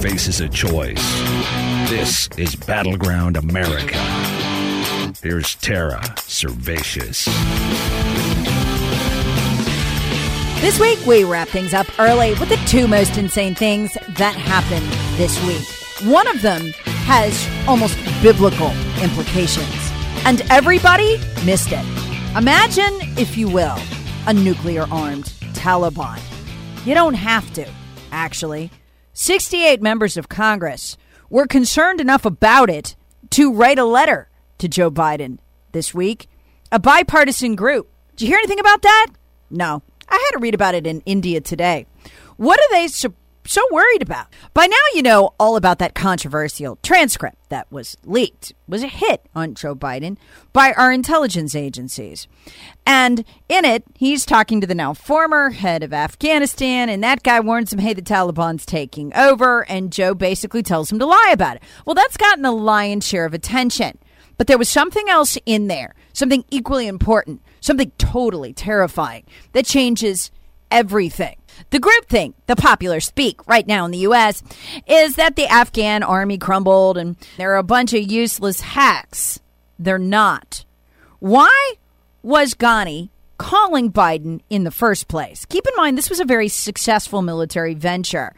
Faces a choice. This is Battleground America. Here's Tara Servatius. This week, we wrap things up early with the two most insane things that happened this week. One of them has almost biblical implications, and everybody missed it. Imagine, if you will, a nuclear armed Taliban. You don't have to, actually. 68 members of Congress were concerned enough about it to write a letter to Joe Biden this week. A bipartisan group. Did you hear anything about that? No. I had to read about it in India Today. What are they so worried about? By now, you know all about that controversial transcript that was leaked. Was a hit on Joe Biden by our intelligence agencies. And in it, he's talking to the now former head of Afghanistan, and that guy warns him, hey, the Taliban's taking over, and Joe basically tells him to lie about it. Well, that's gotten a lion's share of attention. But there was something else in there, something equally important, something totally terrifying that changes everything. The group thing, the popular speak right now in the U.S., is that the Afghan army crumbled and there are a bunch of useless hacks. They're not. Why was Ghani calling Biden in the first place? Keep in mind, this was a very successful military venture.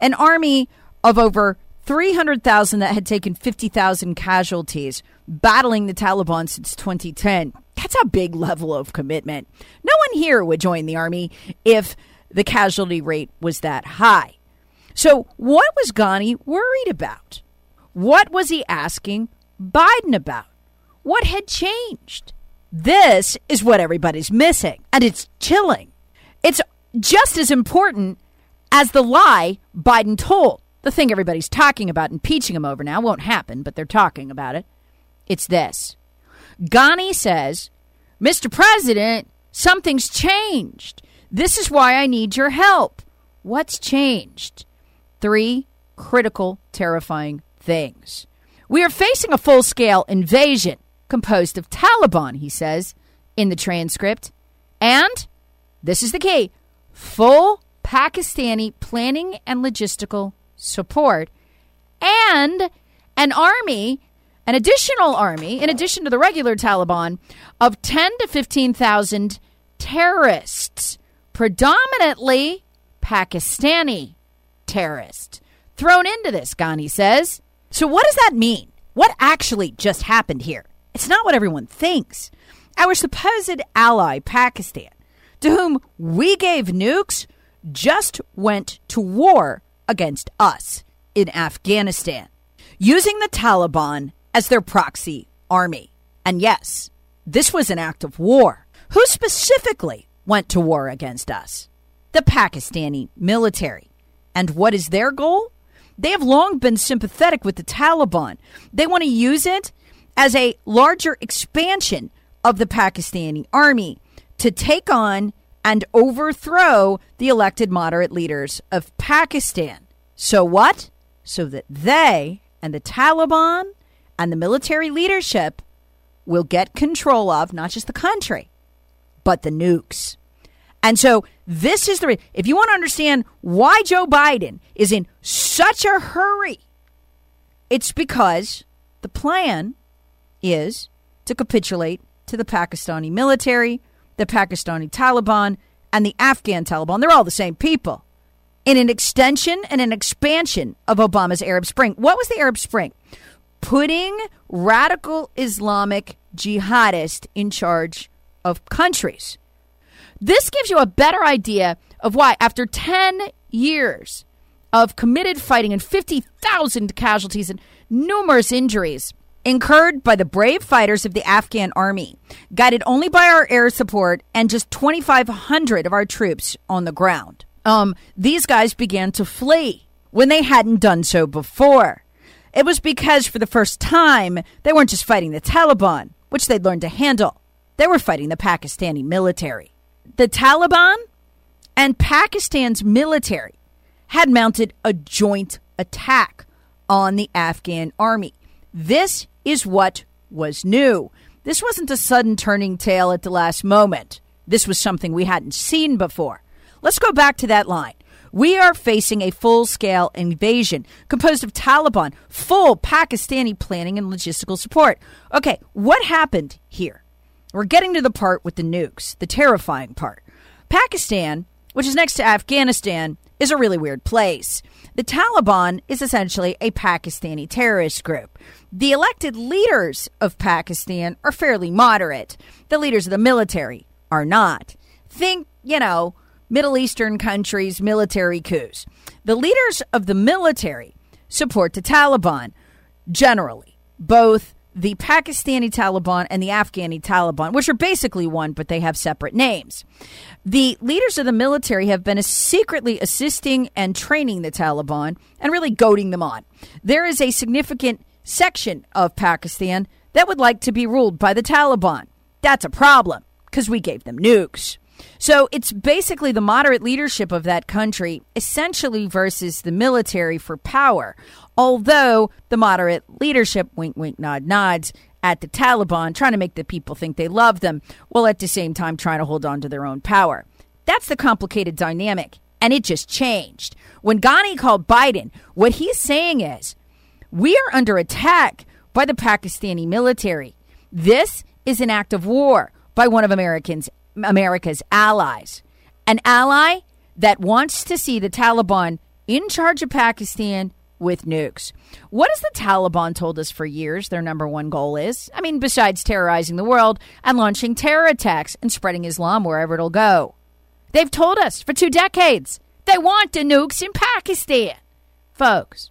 An army of over 300,000 that had taken 50,000 casualties battling the Taliban since 2010. That's a big level of commitment. No one here would join the army if the casualty rate was that high. So, what was Ghani worried about? What was he asking Biden about? What had changed? This is what everybody's missing, and it's chilling. It's just as important as the lie Biden told. The thing everybody's talking about, impeaching him over now, won't happen, but they're talking about it. It's this Ghani says, Mr. President, something's changed. This is why I need your help. What's changed? Three critical, terrifying things. We are facing a full scale invasion composed of Taliban, he says in the transcript. And this is the key full Pakistani planning and logistical support, and an army, an additional army, in addition to the regular Taliban, of 10 to 15,000 terrorists, predominantly Pakistani terrorist thrown into this, Ghani says. So, what does that mean? What actually just happened here? It's not what everyone thinks. Our supposed ally, Pakistan, to whom we gave nukes, just went to war against us in Afghanistan, using the Taliban as their proxy army. And yes, this was an act of war. Who specifically went to war against us? The Pakistani military. And what is their goal? They have long been sympathetic with the Taliban. They want to use it as a larger expansion of the Pakistani army to take on and overthrow the elected moderate leaders of Pakistan. So what? So that they and the Taliban and the military leadership will get control of not just the country, but the nukes. And so this is the if you want to understand why Joe Biden is in such a hurry, it's because the plan is to capitulate to the Pakistani military, the Pakistani Taliban, and the Afghan Taliban. They're all the same people. in an extension and an expansion of Obama's Arab Spring. What was the Arab Spring? Putting radical Islamic jihadists in charge of countries. This gives you a better idea of why, after 10 years of committed fighting and 50,000 casualties and numerous injuries, incurred by the brave fighters of the Afghan army, guided only by our air support and just 2,500 of our troops on the ground. Um, these guys began to flee when they hadn't done so before. It was because, for the first time, they weren't just fighting the Taliban, which they'd learned to handle. They were fighting the Pakistani military. The Taliban and Pakistan's military had mounted a joint attack on the Afghan army. This is what was new. This wasn't a sudden turning tail at the last moment. This was something we hadn't seen before. Let's go back to that line. We are facing a full scale invasion composed of Taliban, full Pakistani planning and logistical support. Okay, what happened here? We're getting to the part with the nukes, the terrifying part. Pakistan, which is next to Afghanistan, is a really weird place. The Taliban is essentially a Pakistani terrorist group. The elected leaders of Pakistan are fairly moderate. The leaders of the military are not. Think, you know, Middle Eastern countries' military coups. The leaders of the military support the Taliban generally, both the Pakistani Taliban and the Afghani Taliban, which are basically one, but they have separate names. The leaders of the military have been secretly assisting and training the Taliban and really goading them on. There is a significant section of Pakistan that would like to be ruled by the Taliban. That's a problem because we gave them nukes. So it's basically the moderate leadership of that country essentially versus the military for power. Although the moderate leadership, wink, wink, nod, nods, at the Taliban, trying to make the people think they love them, while at the same time trying to hold on to their own power. That's the complicated dynamic. And it just changed. When Ghani called Biden, what he's saying is we are under attack by the Pakistani military. This is an act of war by one of Americans, America's allies. An ally that wants to see the Taliban in charge of Pakistan with nukes. What has the Taliban told us for years their number one goal is? I mean, besides terrorizing the world and launching terror attacks and spreading Islam wherever it'll go. They've told us for two decades they want the nukes in Pakistan. Folks,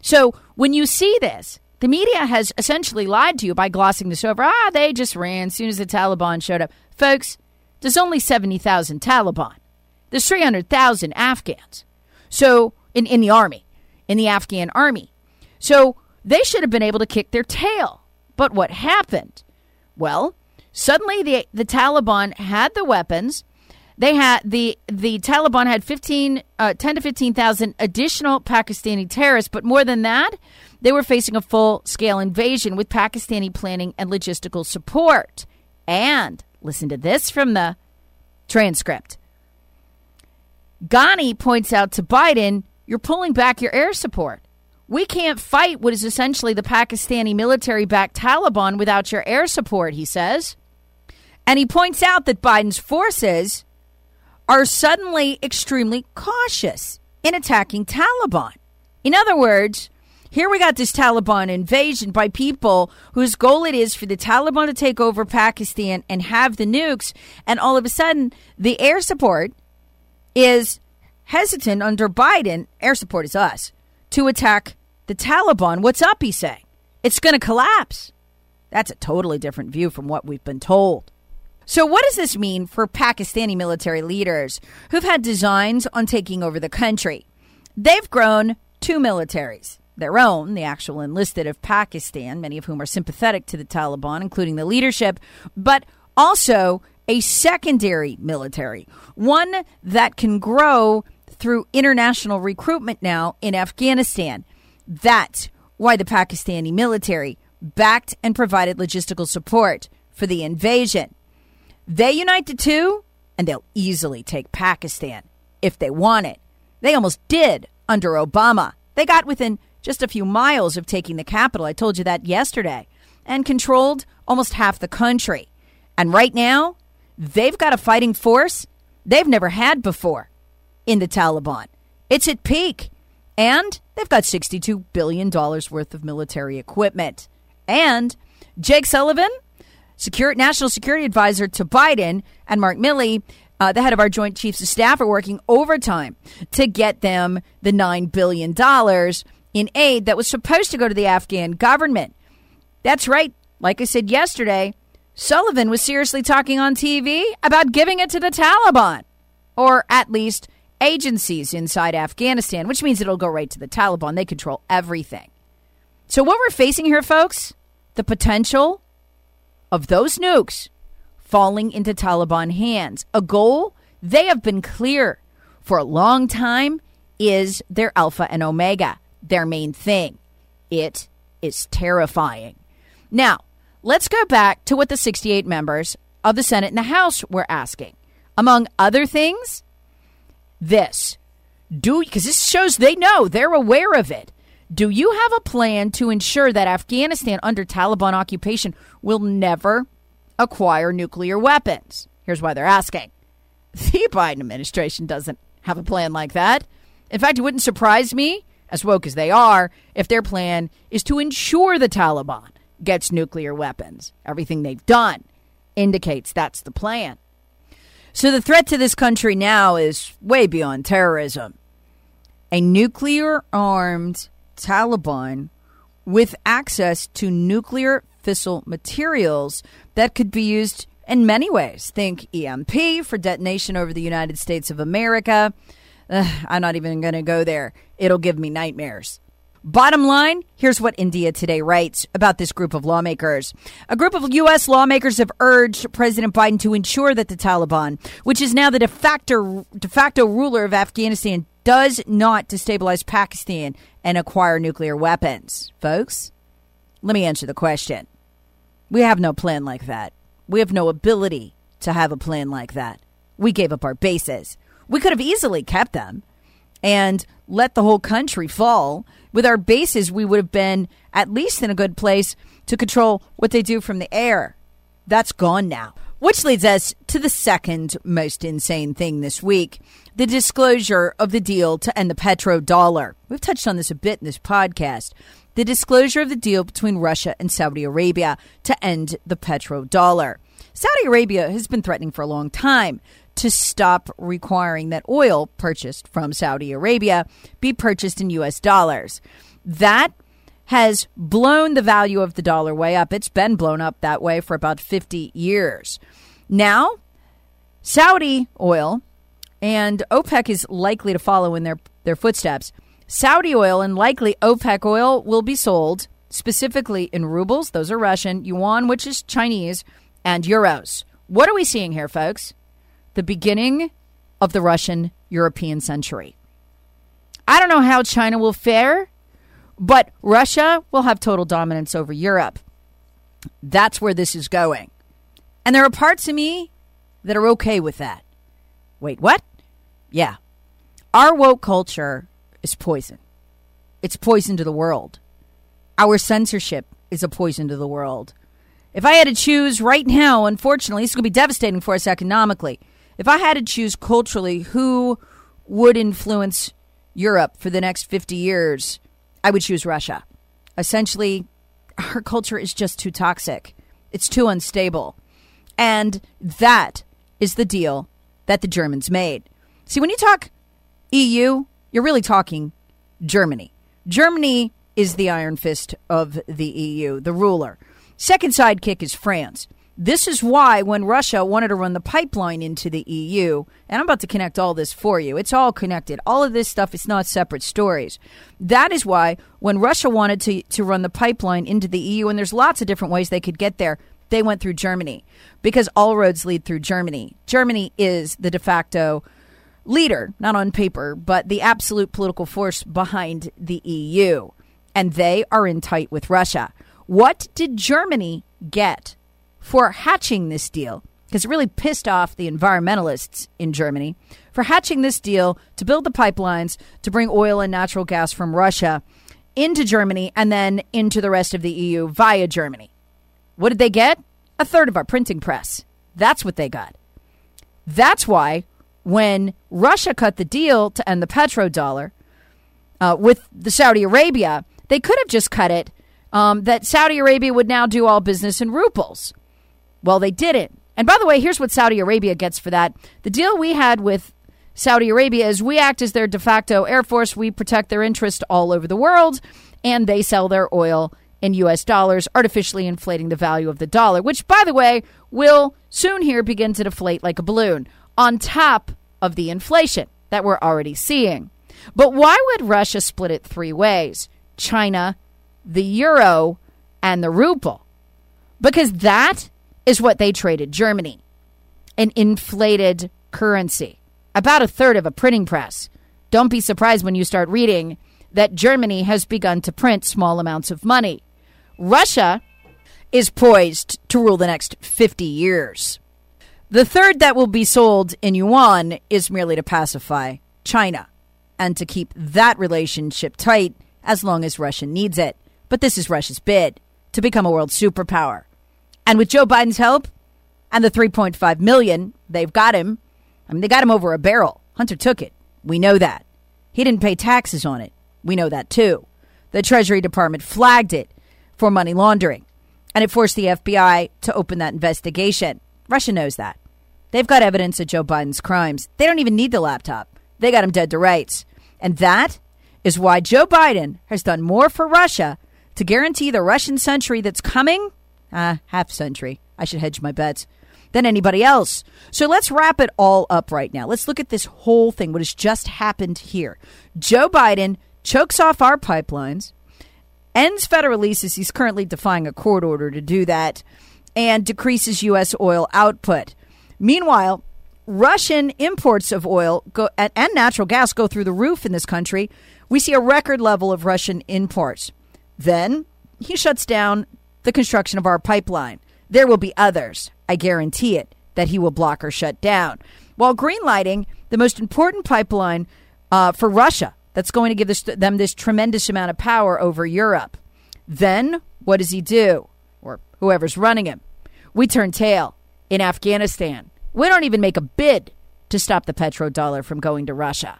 So when you see this, the media has essentially lied to you by glossing this over. Ah, they just ran as soon as the Taliban showed up. Folks, there's only 70,000 Taliban. There's 300,000 Afghans. So, in, in the army, in the Afghan army. So, they should have been able to kick their tail. But what happened? Well, suddenly the, the Taliban had the weapons they had the the Taliban had 15, uh, 10 to 15,000 additional Pakistani terrorists, but more than that, they were facing a full scale invasion with Pakistani planning and logistical support. And listen to this from the transcript. Ghani points out to Biden, you're pulling back your air support. We can't fight what is essentially the Pakistani military backed Taliban without your air support, he says. And he points out that Biden's forces are suddenly extremely cautious in attacking Taliban. In other words, here we got this Taliban invasion by people whose goal it is for the Taliban to take over Pakistan and have the nukes, and all of a sudden the air support is hesitant under Biden. Air support is us to attack the Taliban. What's up? He's saying it's going to collapse. That's a totally different view from what we've been told. So, what does this mean for Pakistani military leaders who've had designs on taking over the country? They've grown two militaries their own, the actual enlisted of Pakistan, many of whom are sympathetic to the Taliban, including the leadership, but also a secondary military, one that can grow through international recruitment now in Afghanistan. That's why the Pakistani military backed and provided logistical support for the invasion. They unite the two, and they'll easily take Pakistan if they want it. They almost did under Obama. They got within just a few miles of taking the capital. I told you that yesterday. And controlled almost half the country. And right now, they've got a fighting force they've never had before in the Taliban. It's at peak. And they've got $62 billion worth of military equipment. And Jake Sullivan, Secure, National Security Advisor to Biden, and Mark Milley, uh, the head of our Joint Chiefs of Staff, are working overtime to get them the $9 billion in aid that was supposed to go to the Afghan government. That's right. Like I said yesterday, Sullivan was seriously talking on TV about giving it to the Taliban, or at least agencies inside Afghanistan, which means it'll go right to the Taliban. They control everything. So, what we're facing here, folks, the potential of those nukes falling into Taliban hands. A goal they have been clear for a long time is their alpha and omega their main thing. It is terrifying. Now, let's go back to what the 68 members of the Senate and the House were asking. Among other things, this. Do because this shows they know, they're aware of it. Do you have a plan to ensure that Afghanistan under Taliban occupation will never acquire nuclear weapons? Here's why they're asking. The Biden administration doesn't have a plan like that. In fact, it wouldn't surprise me as woke as they are, if their plan is to ensure the Taliban gets nuclear weapons. Everything they've done indicates that's the plan. So the threat to this country now is way beyond terrorism. A nuclear armed Taliban with access to nuclear fissile materials that could be used in many ways. Think EMP for detonation over the United States of America. Ugh, I'm not even going to go there. It'll give me nightmares. Bottom line, here's what India Today writes about this group of lawmakers. A group of U.S. lawmakers have urged President Biden to ensure that the Taliban, which is now the de facto, de facto ruler of Afghanistan, does not destabilize Pakistan and acquire nuclear weapons. Folks, let me answer the question. We have no plan like that. We have no ability to have a plan like that. We gave up our bases. We could have easily kept them and let the whole country fall. With our bases, we would have been at least in a good place to control what they do from the air. That's gone now. Which leads us to the second most insane thing this week the disclosure of the deal to end the petrodollar. We've touched on this a bit in this podcast. The disclosure of the deal between Russia and Saudi Arabia to end the petrodollar. Saudi Arabia has been threatening for a long time to stop requiring that oil purchased from Saudi Arabia be purchased in US dollars. That has blown the value of the dollar way up. It's been blown up that way for about 50 years. Now, Saudi oil and OPEC is likely to follow in their, their footsteps. Saudi oil and likely OPEC oil will be sold specifically in rubles, those are Russian, yuan, which is Chinese, and euros. What are we seeing here, folks? the beginning of the Russian European century. I don't know how China will fare, but Russia will have total dominance over Europe. That's where this is going. And there are parts of me that are okay with that. Wait, what? Yeah. Our woke culture is poison. It's poison to the world. Our censorship is a poison to the world. If I had to choose right now, unfortunately, this is going to be devastating for us economically. If I had to choose culturally who would influence Europe for the next 50 years, I would choose Russia. Essentially, our culture is just too toxic, it's too unstable. And that is the deal that the Germans made. See, when you talk EU, you're really talking Germany. Germany is the iron fist of the EU, the ruler. Second sidekick is France. This is why when Russia wanted to run the pipeline into the EU, and I'm about to connect all this for you, it's all connected. All of this stuff is not separate stories. That is why when Russia wanted to, to run the pipeline into the EU, and there's lots of different ways they could get there, they went through Germany because all roads lead through Germany. Germany is the de facto leader, not on paper, but the absolute political force behind the EU. And they are in tight with Russia. What did Germany get for hatching this deal? Because it really pissed off the environmentalists in Germany for hatching this deal to build the pipelines to bring oil and natural gas from Russia into Germany and then into the rest of the EU via Germany. What did they get? A third of our printing press. That's what they got. That's why when Russia cut the deal to end the petrodollar uh, with the Saudi Arabia, they could have just cut it um, that Saudi Arabia would now do all business in rubles. Well, they didn't. And by the way, here's what Saudi Arabia gets for that. The deal we had with Saudi Arabia is we act as their de facto air force, we protect their interest all over the world, and they sell their oil in US dollars, artificially inflating the value of the dollar, which, by the way, will soon here begin to deflate like a balloon on top of the inflation that we're already seeing. But why would Russia split it three ways? China, the euro, and the ruble. Because that is what they traded Germany an inflated currency, about a third of a printing press. Don't be surprised when you start reading that Germany has begun to print small amounts of money. Russia is poised to rule the next 50 years. The third that will be sold in yuan is merely to pacify China and to keep that relationship tight as long as Russia needs it. But this is Russia's bid to become a world superpower. And with Joe Biden's help and the 3.5 million, they've got him. I mean, they got him over a barrel. Hunter took it. We know that. He didn't pay taxes on it. We know that too. The Treasury Department flagged it for money laundering, and it forced the FBI to open that investigation. Russia knows that. They've got evidence of Joe Biden's crimes. They don't even need the laptop. They got him dead to rights. And that is why Joe Biden has done more for Russia to guarantee the Russian century that's coming, uh, half century, I should hedge my bets, than anybody else. So let's wrap it all up right now. Let's look at this whole thing, what has just happened here. Joe Biden chokes off our pipelines, ends federal leases. He's currently defying a court order to do that, and decreases U.S. oil output. Meanwhile, Russian imports of oil go, and natural gas go through the roof in this country. We see a record level of Russian imports. Then he shuts down the construction of our pipeline. There will be others, I guarantee it, that he will block or shut down. While greenlighting the most important pipeline uh, for Russia that's going to give this, them this tremendous amount of power over Europe. Then what does he do? Or whoever's running him. We turn tail in Afghanistan. We don't even make a bid to stop the petrodollar from going to Russia.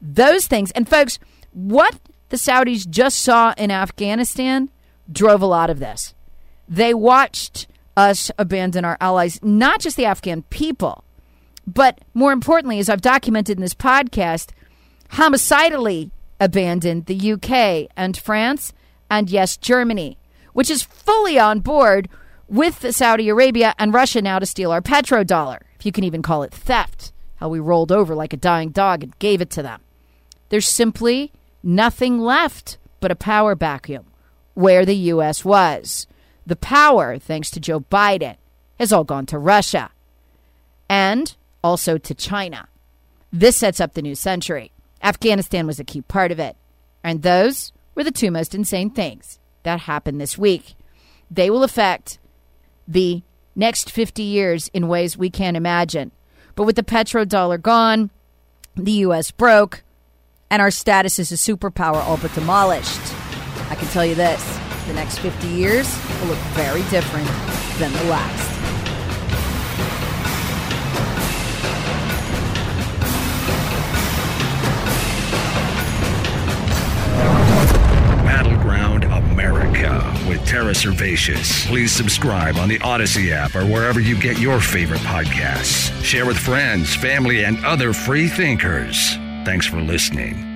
Those things, and folks, what the Saudis just saw in Afghanistan drove a lot of this. They watched us abandon our allies, not just the Afghan people, but more importantly, as I've documented in this podcast, homicidally abandoned the UK and France and, yes, Germany, which is fully on board with Saudi Arabia and Russia now to steal our petrodollar, if you can even call it theft, how we rolled over like a dying dog and gave it to them. There's simply nothing left but a power vacuum where the U.S. was. The power, thanks to Joe Biden, has all gone to Russia and also to China. This sets up the new century. Afghanistan was a key part of it. And those were the two most insane things that happened this week. They will affect the next 50 years in ways we can't imagine. But with the petrodollar gone, the U.S. broke, and our status as a superpower all but demolished. I can tell you this the next 50 years will look very different than the last. Battleground America with Tara Servatius. Please subscribe on the Odyssey app or wherever you get your favorite podcasts. Share with friends, family, and other free thinkers. Thanks for listening.